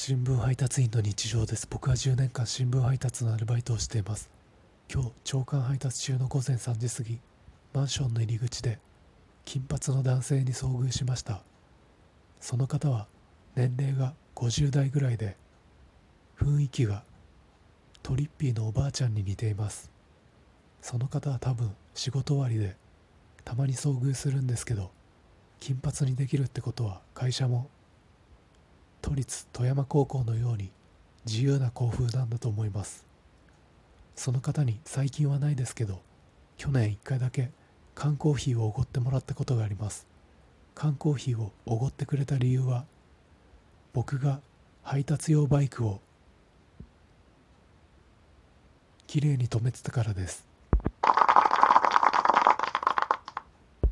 新聞配達員の日常です。僕は10年間新聞配達のアルバイトをしています。今日朝刊配達中の午前3時過ぎマンションの入り口で金髪の男性に遭遇しました。その方は年齢が50代ぐらいで雰囲気がトリッピーのおばあちゃんに似ています。その方は多分仕事終わりでたまに遭遇するんですけど金髪にできるってことは会社も都立富山高校のように自由な校風なんだと思います。その方に最近はないですけど去年1回だけ缶コーヒーをおごってもらったことがあります。缶コーヒーをおごってくれた理由は僕が配達用バイクをきれいに止めてたからです。